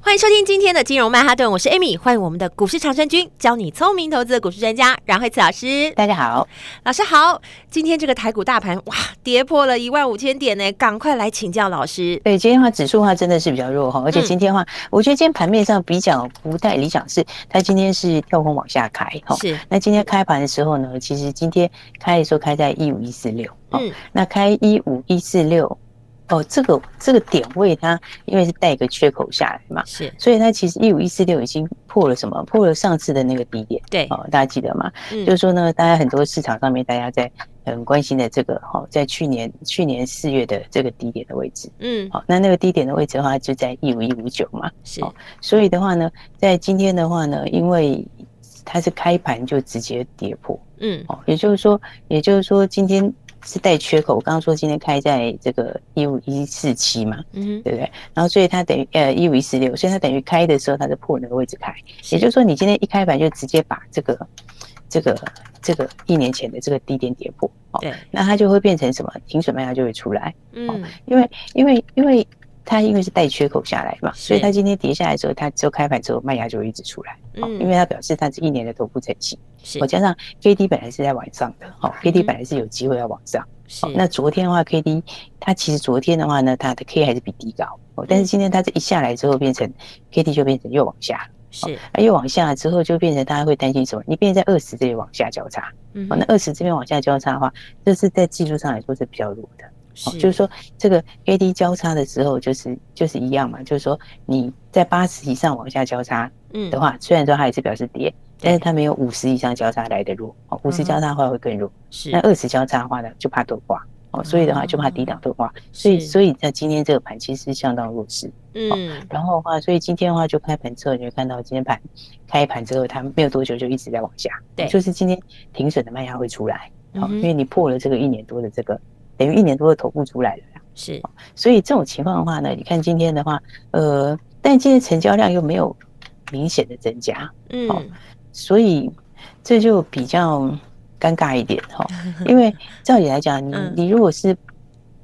欢迎收听今天的金融曼哈顿，我是 Amy，欢迎我们的股市常胜军，教你聪明投资的股市专家阮惠慈老师。大家好，老师好。今天这个台股大盘哇，跌破了一万五千点呢，赶快来请教老师。对，今天的话指数的话真的是比较弱哈，而且今天的话，嗯、我觉得今天盘面上比较不太理想，是它今天是跳空往下开哈。是。那今天开盘的时候呢，其实今天开的时候开在一五一四六，嗯，那开一五一四六。哦，这个这个点位它因为是带一个缺口下来嘛，是，所以它其实一五一四六已经破了什么？破了上次的那个低点。对，哦，大家记得吗？嗯，就是说呢，大家很多市场上面大家在很关心的这个哈，在去年去年四月的这个低点的位置，嗯，好，那那个低点的位置的话就在一五一五九嘛，是，所以的话呢，在今天的话呢，因为它是开盘就直接跌破，嗯，哦，也就是说，也就是说今天。是带缺口，我刚刚说今天开在这个一五一四七嘛，嗯，对不对？然后所以它等于呃一五一四六，所以它等于开的时候它是破那个位置开，也就是说你今天一开盘就直接把这个这个这个一年前的这个低点跌破，对，那它就会变成什么？停损卖压就会出来，嗯，因为因为因为。它因为是带缺口下来嘛，所以它今天跌下来之后，它只有开盘之后卖压就会一直出来，嗯，因为它表示它是一年的头部成绩，是，加上 K D 本来是在往上的，好，K D 本来是有机会要往上，是，那昨天的话 K D 它其实昨天的话呢，它的 K 还是比低高，哦，但是今天它这一下来之后变成 K D 就变成又往下，是，那又往下之后就变成大家会担心什么？你变成在二十这里往下交叉，嗯，那二十这边往下交叉的话，这是在技术上来说是比较弱的。哦，就是说，这个 A D 交叉的时候，就是就是一样嘛，就是说你在八十以上往下交叉的话，虽然说它也是表示跌，但是它没有五十以上交叉来的弱。哦，五十交叉的话会更弱。是，那二十交叉的话呢，就怕钝化。哦，所以的话就怕低档钝化。所以，所以在今天这个盘其实是相当弱势。嗯，然后的话，所以今天的话就开盘之后，你会看到今天盘开盘之后，它没有多久就一直在往下。对，就是今天停损的卖压会出来。好，因为你破了这个一年多的这个。等于一年多的头部出来了，是，所以这种情况的话呢，你看今天的话，呃，但今天成交量又没有明显的增加，嗯，所以这就比较尴尬一点哈，因为照理来讲，你你如果是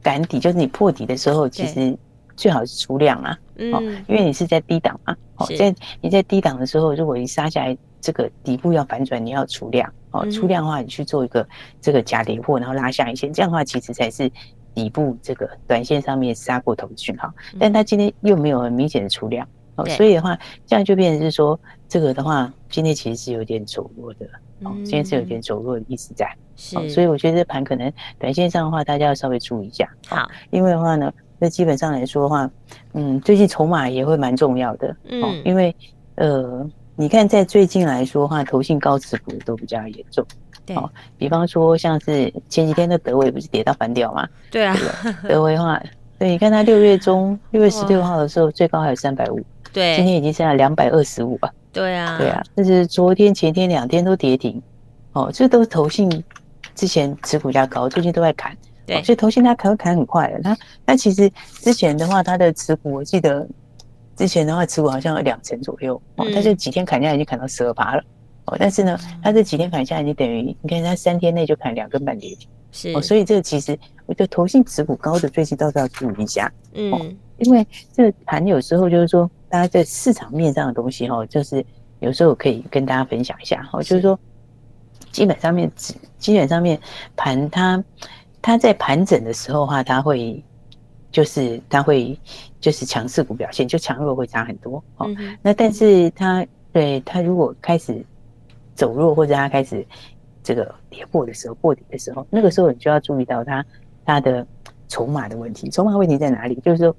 赶底，就是你破底的时候，其实最好是出量啊，嗯，因为你是在低档嘛，好，在你在低档的时候，如果一杀下来，这个底部要反转，你要出量。哦，出量的话，你去做一个这个假跌破，然后拉下一线，这样的话其实才是底部这个短线上面杀过头的讯号。但它今天又没有很明显的出量，哦，所以的话，这样就变成是说，这个的话，今天其实是有点走弱的，哦，今天是有点走弱的意思在。是，所以我觉得这盘可能短线上的话，大家要稍微注意一下。好，因为的话呢，那基本上来说的话，嗯，最近筹码也会蛮重要的，嗯，因为呃。你看，在最近来说的话，投信高持股都比较严重。对，哦，比方说像是前几天的德微不是跌到翻掉吗？对啊，德微的话，对，你看它六月中六月十六号的时候最高还有三百五，对，今天已经剩下两百二十五了。对啊，对啊，但是昨天前天两天都跌停，哦，这都是投信之前持股价高，最近都在砍。对，所以投信它砍砍很快的，它它其实之前的话，它的持股我记得。之前的话，持股好像有两成左右哦，但是几天砍下来已经砍到十二趴了哦。但是呢，它这几天砍下来，你等于你看它三天内就砍两根半跌停，是哦。所以这个其实我觉得投信持股高的最近倒是要注意一下，嗯，因为这个盘有时候就是说，大家在市场面上的东西哈，就是有时候可以跟大家分享一下哈，就是说基本上面基本上面盘它它在盘整的时候的话，它会。就是它会，就是强势股表现，就强弱会差很多哦。那但是它对它如果开始走弱，或者它开始这个跌破的时候，破底的时候，那个时候你就要注意到它它的筹码的问题。筹码问题在哪里？就是说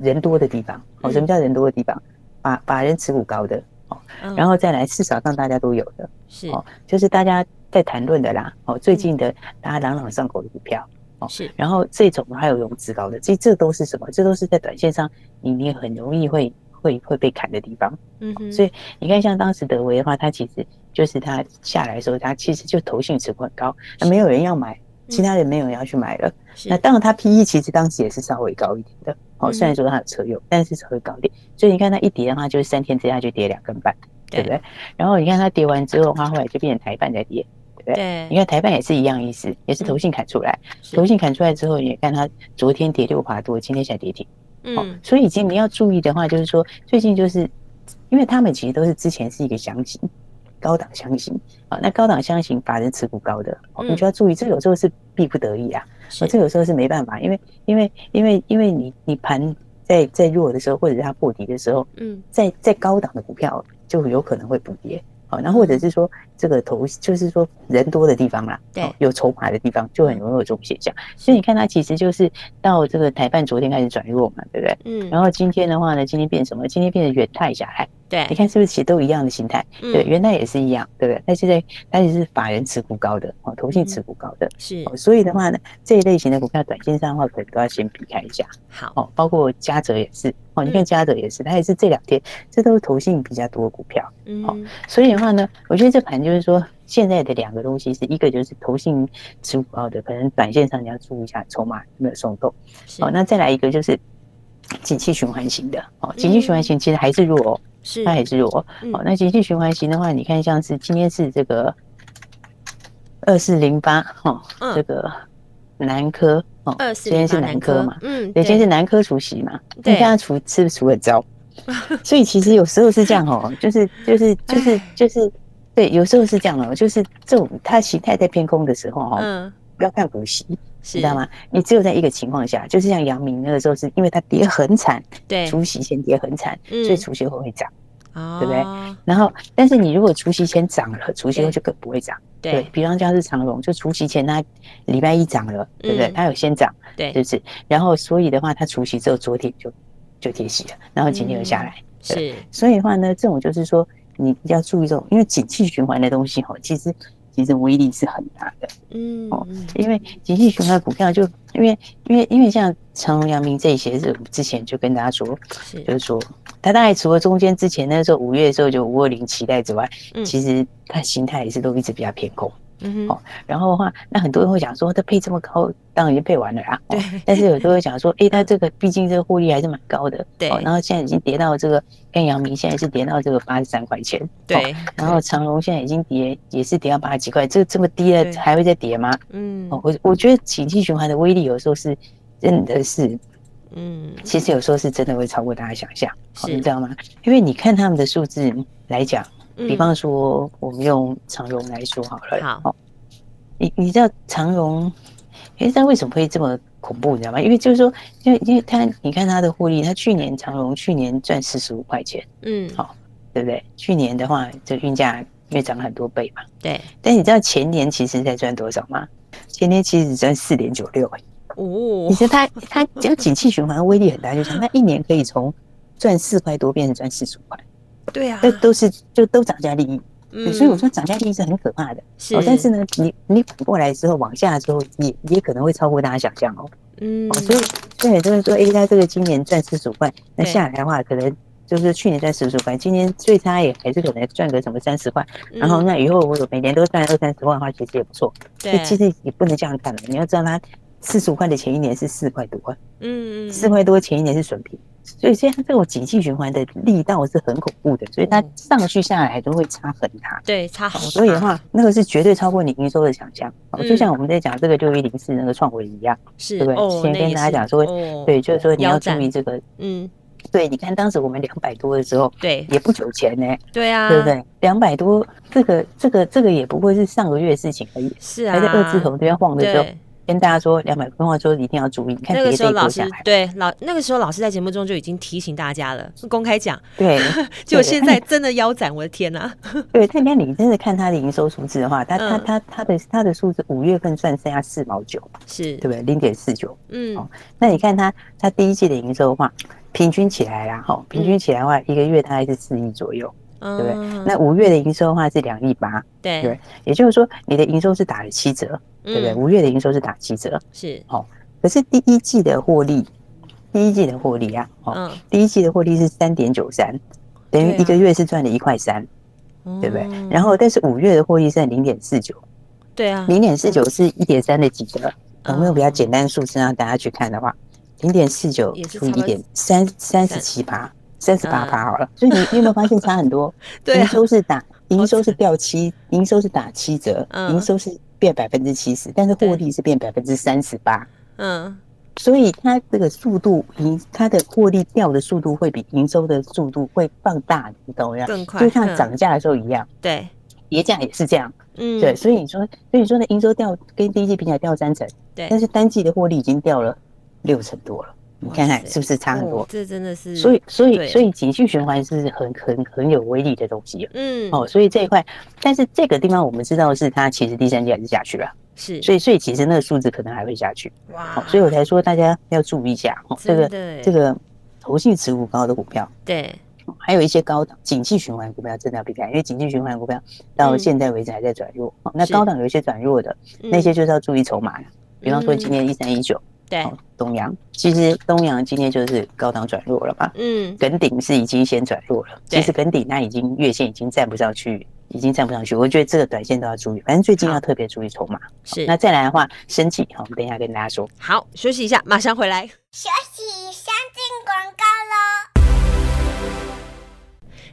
人多的地方哦。什么叫人多的地方？把把人持股高的哦，然后再来市场上大家都有的是哦，就是大家在谈论的啦哦，最近的大家朗朗上口的股票。是，然后这种还有融资高的，这这都是什么？这都是在短线上你你很容易会会会被砍的地方。嗯哼，所以你看，像当时德维的话，它其实就是它下来的时候，它其实就投信持股很高，那没有人要买，其他人没有人要去买了。是那当然，它 PE 其实当时也是稍微高一点的。哦，虽然说它有车用，但是稍微高一点。所以你看它一跌的话，就是三天之下就跌两根半，对不对？然后你看它跌完之后的话，后来就变成台半在跌。对，对，你看台半也是一样意思，也是投信砍出来，投信砍出来之后，你看它昨天跌六趴多，今天才跌停。嗯，所以已经你要注意的话，就是说最近就是，因为他们其实都是之前是一个箱型，高档箱型。啊，那高档箱型法人持股高的，你就要注意，这有时候是逼不得已啊，啊，这有时候是没办法，因为因为因为因为你你盘在在弱的时候，或者是它破底的时候，嗯，在在高档的股票就有可能会补跌。好，那或者是说这个头，就是说人多的地方啦，对，有筹码的地方就很容易有这种现象。所以你看它其实就是到这个台半昨天开始转弱嘛，对不对？嗯。然后今天的话呢，今天变什么？今天变成元泰下来。对，你看是不是其实都一样的形态？对，原来也是一样，对不对？那现在它也是法人持股高的，哦，投信持股高的，是。所以的话呢，这一类型的股票，短线上的话可能都要先避开一下。好，哦，包括嘉泽也是。哦，你看嘉泽也是，它也是这两天，这都是投信比较多的股票。嗯，好，所以的话呢，我觉得这盘就是说，现在的两个东西是一个就是投信持股高的，可能短线上你要注意一下筹码有没有松动。好，那再来一个就是景气循环型的，哦，景气循环型其实还是弱，是它还是弱。好，那情绪循环型的话，你看像是今天是这个二四零八，哈，这个。南科哦，今天是南科嘛，嗯，对，今天是南科除夕嘛，你看他除是不是除很糟？所以其实有时候是这样哦，就是就是就是就是，对，有时候是这样哦，就是这种它形态在偏空的时候哈，嗯，不要看股息，知道吗？你只有在一个情况下，就是像阳明那个时候，是因为它跌很惨，对，除夕前跌很惨，所以除夕后会涨。哦，对不对？然后，但是你如果除夕前涨了，除夕后就更不会涨。对，比方像是长荣，就除夕前它礼拜一涨了，对不对？它有先涨，对，是不是？然后，所以的话，它除夕之后，昨天就就跌息了，然后今天又下来。是，所以的话呢，这种就是说，你要注意这种，因为景气循环的东西哈，其实。其实威力是很大的，嗯哦，因为景气循环股票就因为因为因为像长荣、阳明这些，是我们之前就跟大家说，是。就是说，它大概除了中间之前那时候五月的时候就五二零期待之外，嗯、其实它形态也是都一直比较偏空。嗯哼，然后的话，那很多人会讲说，它配这么高，当然已经配完了啦。对。但是有时候会讲说，哎，它这个毕竟这个获利还是蛮高的。对。然后现在已经跌到这个，跟阳明现在是跌到这个八十三块钱。对。然后长荣现在已经跌，也是跌到八十几块，这这么低了还会再跌吗？嗯。我我觉得景气循环的威力有时候是真的是，嗯，其实有时候是真的会超过大家想象。是。你知道吗？因为你看他们的数字来讲。比方说，我们用长荣来说好了。好，你你知道长荣，哎，它为什么会这么恐怖？你知道吗？因为就是说，因为因为它，你看它的获利，它去年长荣去年赚四十五块钱，嗯，好，对不对？去年的话，这运价因为涨了很多倍嘛，对。但你知道前年其实在赚多少吗？前年其实只赚四点九六，哦，你说它它只要景气循环威力很大，就像它一年可以从赚四块多变成赚四十五块。对啊，这都是就都涨价利益，嗯，所以我说涨价利益是很可怕的。是，但是呢，你你反过来之后往下的时候，也也可能会超过大家想象哦。嗯，所以对，就是说，哎，他这个今年赚四十五块，那下来的话，可能就是去年赚四十五块，今年最差也还是可能赚个什么三十块。然后那以后我有每年都赚二三十万的话，其实也不错。对，其实也不能这样看了，你要知道，他四十五块的前一年是四块多，嗯嗯，四块多前一年是损平。所以现在这种景气循环的力道是很恐怖的，所以它上去下来都会差很大。对，差很多。所以的话，那个是绝对超过你营收的想象。就像我们在讲这个六一零四那个创维一样，是，对不对？先跟大家讲说，对，就是说你要注意这个，嗯，对，你看当时我们两百多的时候，对，也不久前呢，对啊，对不对？两百多，这个这个这个也不会是上个月的事情而已，是啊，还在二字头这边晃的时候。跟大家说，两百分话说一定要注意。看那个时候老师对老那个时候老师在节目中就已经提醒大家了，公开讲。对，就现在真的腰斩，我的天哪！对，但你看你真的看他的营收数字的话，他他他他的他的数字五月份算剩下四毛九，是对不对？零点四九。嗯，哦，那你看他他第一季的营收的话，平均起来啦，哈，平均起来的话，一个月大概是四亿左右。对不对？那五月的营收的话是两亿八，对，也就是说你的营收是打了七折，对不对？五月的营收是打七折，是，好。可是第一季的获利，第一季的获利啊，哦，第一季的获利是三点九三，等于一个月是赚了一块三，对不对？然后但是五月的获利是在零点四九，对啊，零点四九是一点三的几折？有没有比较简单数字让大家去看的话，零点四九除以一点三三十七趴，三十八趴好了。所以你你有没有发现差很多？营收是打营收是掉七，营收是打七折，营收是变百分之七十，但是获利是变百分之三十八。嗯，所以它这个速度营它的获利掉的速度会比营收的速度会放大，你懂吗？更快，就像涨价的时候一样。对，跌价也是这样。嗯，对，所以你说，所以你说的营收掉跟第一季比起来掉三成，对，但是单季的获利已经掉了六成多了，你看看是不是差很多？这真的是，所以所以所以景气循环是很很很有威力的东西。嗯，哦，所以这一块，但是这个地方我们知道是它其实第三季还是下去了，是，所以所以其实那个数字可能还会下去。哇，所以我才说大家要注意一下哦，这个这个投信持股高的股票，对。还有一些高档景气循环股票真的要避开，因为景气循环股票到现在为止还在转弱。那高档有一些转弱的，那些就是要注意筹码了。比方说今天一三一九，对，东阳，其实东阳今天就是高档转弱了嘛。嗯，耿鼎是已经先转弱了。其实耿鼎它已经月线已经站不上去，已经站不上去。我觉得这个短线都要注意，反正最近要特别注意筹码。是，那再来的话，生技，好，我们等一下跟大家说。好，休息一下，马上回来。休息，先进广告喽。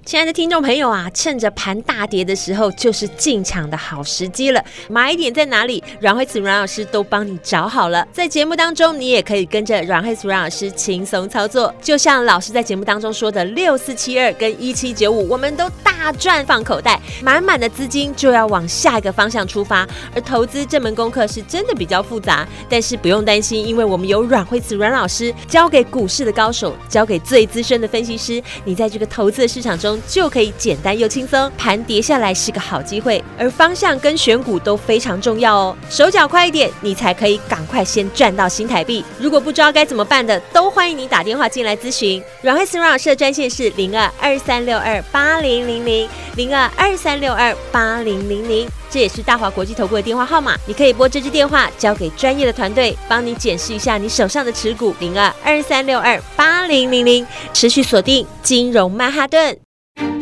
亲爱的听众朋友啊，趁着盘大跌的时候，就是进场的好时机了。买点在哪里？阮慧慈阮老师都帮你找好了。在节目当中，你也可以跟着阮慧慈阮老师轻松操作。就像老师在节目当中说的，六四七二跟一七九五，我们都大赚放口袋，满满的资金就要往下一个方向出发。而投资这门功课是真的比较复杂，但是不用担心，因为我们有阮慧慈阮老师交给股市的高手，交给最资深的分析师，你在这个投资的市场中。就可以简单又轻松，盘跌下来是个好机会，而方向跟选股都非常重要哦。手脚快一点，你才可以赶快先赚到新台币。如果不知道该怎么办的，都欢迎你打电话进来咨询。阮慧思阮老师的专线是零二二三六二八零零零零二二三六二八零零零，这也是大华国际投顾的电话号码。你可以拨这支电话，交给专业的团队帮你检视一下你手上的持股。零二二三六二八零零零，持续锁定金融曼哈顿。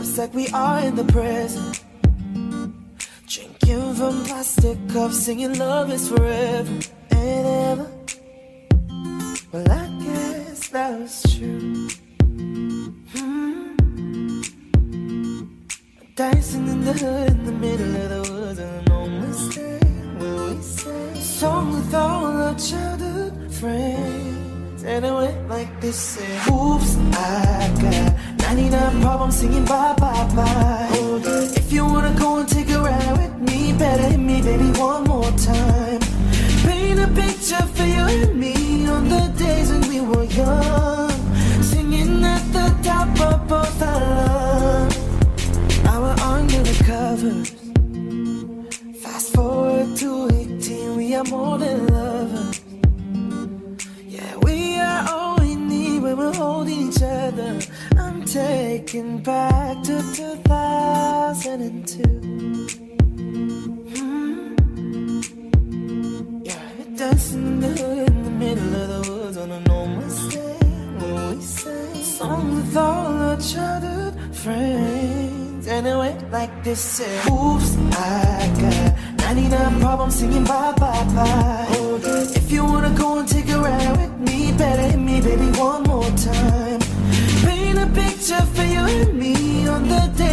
grown-ups like we are in the present. Drinking from plastic cups Singing love is forever and ever. Well I guess that was true. Hmm. Dancing in the hood in the middle of the woods And no mistake when we say. Song with all our childhood friends. And it went like this and Oops, I got 99 problems singing bye bye bye. If you wanna go and take a ride with me Better hit me baby one more time. Paint a picture for you and me On the days when we were young. Singing at the top of both our lungs. Now we're under the covers. Fast forward to 18 We are more than Thinking back to 2002. Mm. Yeah, dancing in the hood in the middle of the woods on a normal day when we sang songs with all our childhood friends. And it went like this: said, Oops, I got 99 problems singing bye bye bye. If you wanna go and take a ride with me, better hit me, baby, one more time picture for you and me on the days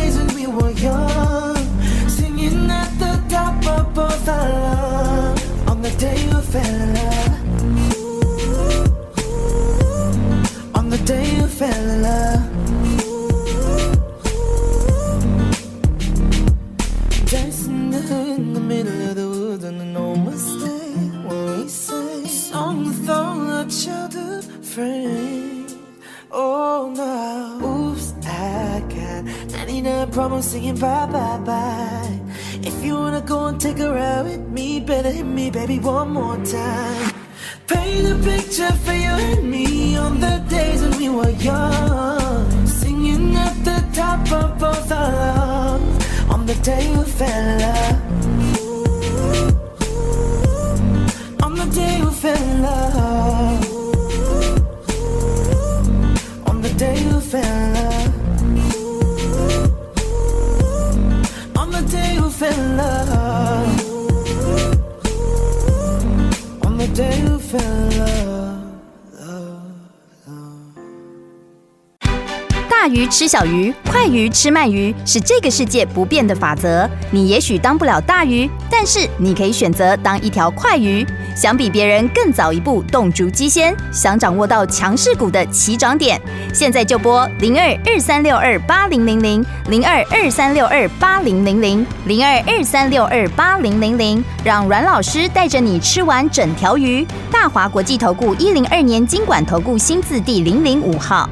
大鱼吃小鱼，快鱼吃慢鱼，是这个世界不变的法则。你也许当不了大鱼，但是你可以选择当一条快鱼。想比别人更早一步动足机先，想掌握到强势股的起涨点，现在就拨零二二三六二八零零零零二二三六二八零零零零二二三六二八零零零，让阮老师带着你吃完整条鱼。大华国际投顾一零二年金管投顾新字第零零五号。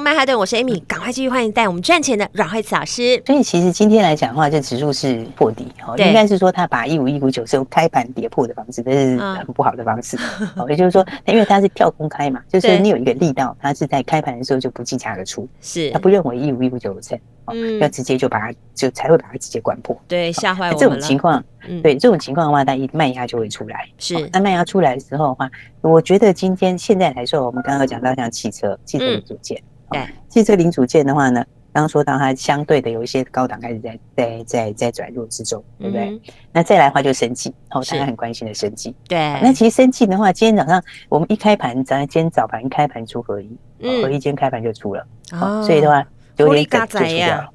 曼哈顿，我是 Amy，赶快继续欢迎带我们赚钱的阮慧慈老师。所以其实今天来讲的话，这指数是破底，哦，应该是说它把一五一五九是用开盘跌破的方式，这是很不好的方式。哦，也就是说，因为它是跳空开嘛，就是你有一个力道，它是在开盘的时候就不计价而出，是。它不认为一五一五九有成，嗯，要直接就把它就才会把它直接关破，对，吓坏我们了。这种情况，对这种情况的话，它一卖压就会出来，是。那卖压出来的时候的话，我觉得今天现在来说，我们刚刚讲到像汽车，汽车的组件。对，汽车零组件的话呢，刚刚说到它相对的有一些高档开始在在在在转入之中，对不对？嗯、那再来的话就生技，哦，大家很关心的生技。对，那其实生技的话，今天早上我们一开盘，咱今天早盘一开盘出合一，嗯，合一今天开盘就出了，哦，所以的话有点赶就出掉了。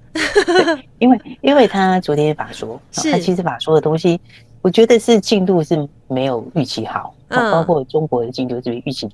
因为因为他昨天法说，他其实法说的东西，我觉得是进度是没有预期好，嗯，包括中国的进度是比预期。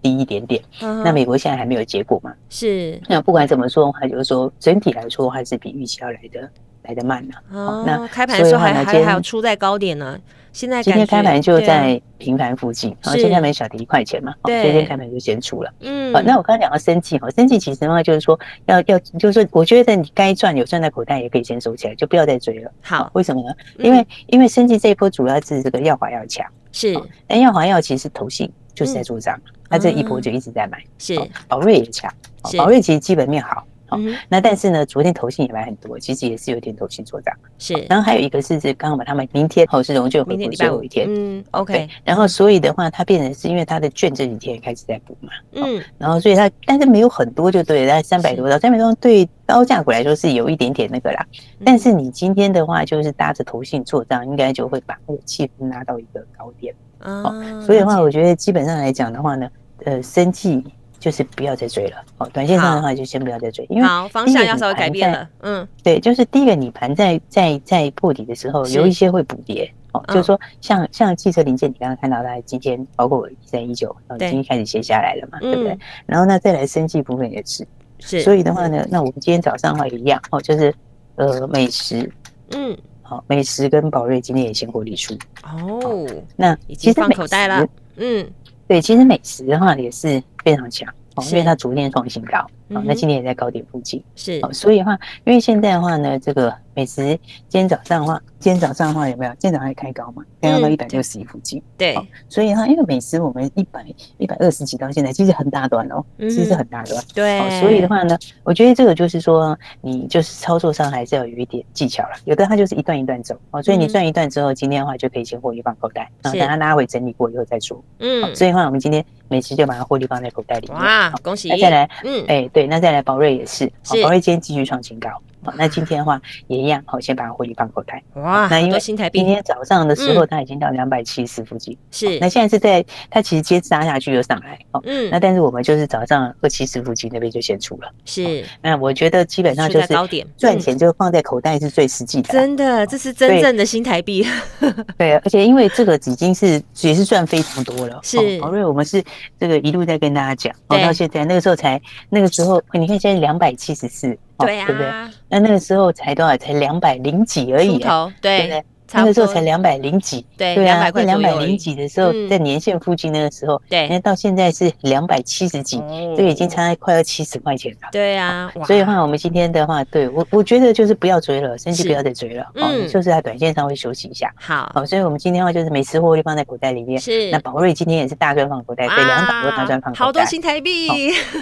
低一点点，那美国现在还没有结果嘛？是。那不管怎么说的话，就是说整体来说还是比预期要来的来的慢呢。哦，那开盘的时候还还还有出在高点呢。现在今天开盘就在平盘附近，然后今天没小跌一块钱嘛。对。今天开盘就先出了。嗯。好，那我刚刚讲到生气哈，生气其实的话就是说要要就是说，我觉得你该赚有赚在口袋，也可以先收起来，就不要再追了。好，为什么呢？因为因为生气这一波主要是这个药华要强，是。但药黄药其实是投信。就是在做账，那这一波就一直在买，是。宝瑞也强，宝瑞其实基本面好，好，那但是呢，昨天投信也买很多，其实也是有点投信做账，是。然后还有一个是是刚刚把他们明天哦是荣就回补最后一天，嗯，OK。然后所以的话，它变成是因为它的券这几天也开始在补嘛，嗯，然后所以它但是没有很多就对，大概三百多到三百多对高价股来说是有一点点那个啦，但是你今天的话就是搭着投信做账，应该就会把那个气氛拉到一个高点。哦，所以的话，我觉得基本上来讲的话呢，呃，生技就是不要再追了。哦，短线上的话就先不要再追，因为好方向要稍微改变了。嗯，对，就是第一个，你盘在在在破底的时候，有一些会补跌。哦，就是说像像汽车零件，你刚刚看到它今天包括一三一九，然后今天开始歇下来了嘛，对不对？然后那再来生技部分也是，是。所以的话呢，那我们今天早上的话也一样，哦，就是呃美食，嗯。好，美食跟宝瑞今天也先获利出哦。那已经放口袋了。嗯，对，其实美食的话也是非常强，因为它昨天创新高，哦，那今天也在高点附近。是，所以的话，因为现在的话呢，这个美食今天早上的话。今天早上的话有没有？今天早上还开高嘛？开高到一百六十一附近。对，所以它因为美食我们一百一百二十几到现在其实很大段哦，其实是很大段。对，所以的话呢，我觉得这个就是说，你就是操作上还是要有一点技巧了。有的它就是一段一段走哦，所以你赚一段之后，今天的话就可以先获利放口袋，然后等它拉回整理过以后再说。嗯，所以的话我们今天美食就把它获利放在口袋里面。哇，恭喜！那再来，嗯，哎，对，那再来宝瑞也是，宝瑞今天继续创新高。那今天的话也一样，好，先把它获利放口袋。哇，那因为新台币今天早上的时候，它已经到两百七十附近。是，那现在是在它其实接杀下去又上来。哦，嗯，那但是我们就是早上二七十附近那边就先出了。是，那我觉得基本上就是高点赚钱就放在口袋是最实际的。真的，这是真正的新台币。对，而且因为这个已经是也是赚非常多了。是，宝瑞我们是这个一路在跟大家讲，到现在那个时候才那个时候，你看现在两百七十四。对啊，对不对？那那个时候才多少？才两百零几而已，对不对？那个时候才两百零几，对对啊，在两百零几的时候，在年线附近那个时候，对，那到现在是两百七十几，这个已经差快要七十块钱了。对啊，所以的话，我们今天的话，对我我觉得就是不要追了，甚至不要再追了，嗯，就是在短线上会休息一下。好，好，所以我们今天的话就是每次获利放在口袋里面。是，那宝瑞今天也是大赚放口袋，对，两档都大赚放口袋，好多新台币。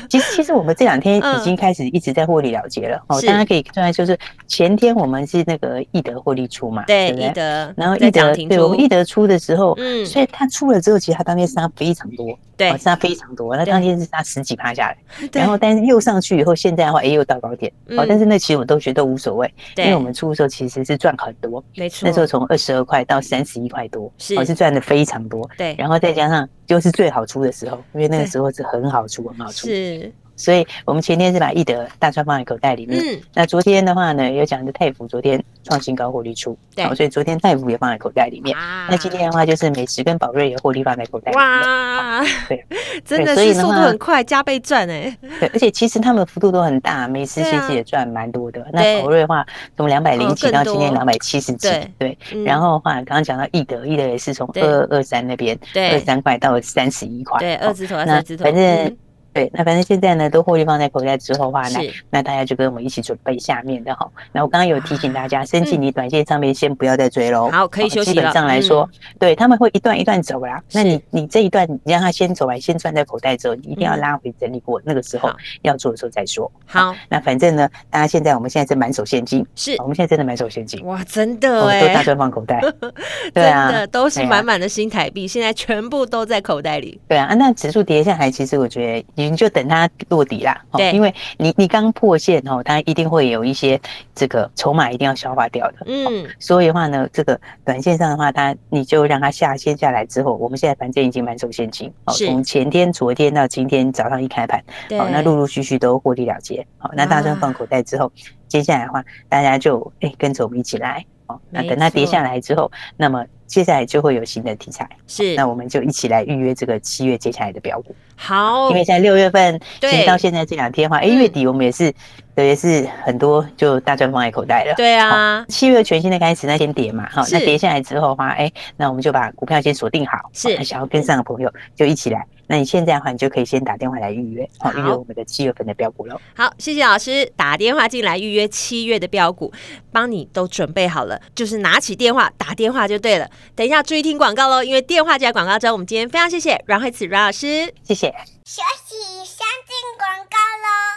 其实其实我们这两天已经开始一直在获利了结了，哦，大家可以看，就是前天我们是那个易德获利出嘛，对，易德，然后易。对，我们易德出的时候，嗯，所以他出了之后，其实他当天杀非常多，对，杀非常多，他当天是杀十几趴下来，然后但是又上去以后，现在的话，哎，又到高点，哦，但是那其实我都觉得无所谓，因为我们出的时候其实是赚很多，没错，那时候从二十二块到三十一块多，是我是赚的非常多，对，然后再加上就是最好出的时候，因为那个时候是很好出，很好出，是。所以我们前天是把易德大川放在口袋里面。嗯。那昨天的话呢，有讲的泰福昨天创新高获利出。对。所以昨天泰福也放在口袋里面。那今天的话就是美食跟宝瑞也获利放在口袋里面。哇。对。真的是速度很快，加倍赚哎。对，而且其实他们幅度都很大，美食其实也赚蛮多的。那宝瑞的话，从两百零几到今天两百七十几。对。然后的话，刚刚讲到易德，易德也是从二二三那边，二三块到三十一块。对，二字头，二字头。反正。对，那反正现在呢，都获利放在口袋之后的话，那那大家就跟我们一起准备下面的哈。那我刚刚有提醒大家，申请你短线上面先不要再追喽。好，可以休息了。基本上来说，对他们会一段一段走啦。那你你这一段你让他先走完，先赚在口袋之后，你一定要拉回整理过，那个时候要做的时候再说。好，那反正呢，大家现在我们现在是满手现金，是我们现在真的满手现金。哇，真的哎，都大专放口袋，对啊，都是满满的新台币，现在全部都在口袋里。对啊，那指数跌下来，其实我觉得你就等它落底啦。对，因为你你刚破线哦，它一定会有一些这个筹码一定要消化掉的。嗯，所以的话呢，这个短线上的话，它你就让它下线下来之后，我们现在反正已经满手现金。哦，从前天、昨天到今天早上一开盘，哦，那陆陆续续都获利了结。好，那大赚放口袋之后，接下来的话，大家就哎跟着我们一起来。哦，那等它跌下来之后，那么接下来就会有新的题材，是，那我们就一起来预约这个七月接下来的标股。好，因为在六月份，其实到现在这两天的话，哎，月底我们也是，也是很多就大赚放在口袋了。对啊，七月全新的开始，那先跌嘛，好，那跌下来之后的话，哎，那我们就把股票先锁定好，是，想要跟上的朋友就一起来。那你现在的话，你就可以先打电话来预约，好，预约我们的七月份的标股喽。好，谢谢老师打电话进来预约七月的标股，帮你都准备好了，就是拿起电话打电话就对了。等一下注意听广告喽，因为电话加广告之后，我们今天非常谢谢阮慧慈阮老师，谢谢。休息，先进广告喽。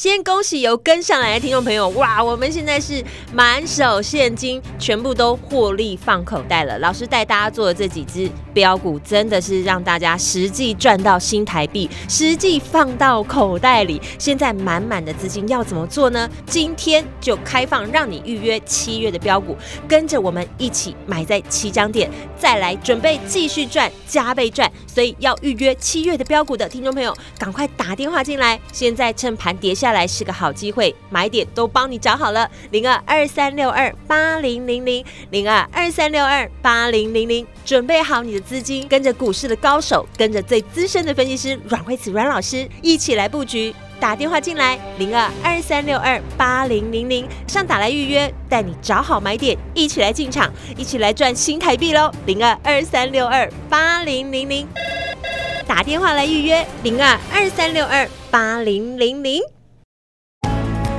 先恭喜有跟上来的听众朋友，哇！我们现在是满手现金，全部都获利放口袋了。老师带大家做的这几只标股，真的是让大家实际赚到新台币，实际放到口袋里。现在满满的资金要怎么做呢？今天就开放让你预约七月的标股，跟着我们一起买在起涨点，再来准备继续赚，加倍赚。所以要预约七月的标股的听众朋友，赶快打电话进来。现在趁盘跌下来是个好机会，买点都帮你找好了，零二二三六二八零零零零二二三六二八零零零，准备好你的资金，跟着股市的高手，跟着最资深的分析师阮慧慈阮老师一起来布局。打电话进来，零二二三六二八零零零，上打来预约，带你找好买点，一起来进场，一起来赚新台币喽，零二二三六二八零零零。打电话来预约零二二三六二八零零零。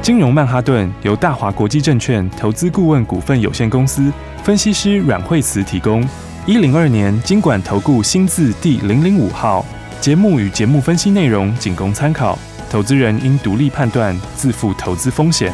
金融曼哈顿由大华国际证券投资顾问股份有限公司分析师阮慧慈提供。一零二年金管投顾新字第零零五号。节目与节目分析内容仅供参考，投资人应独立判断，自负投资风险。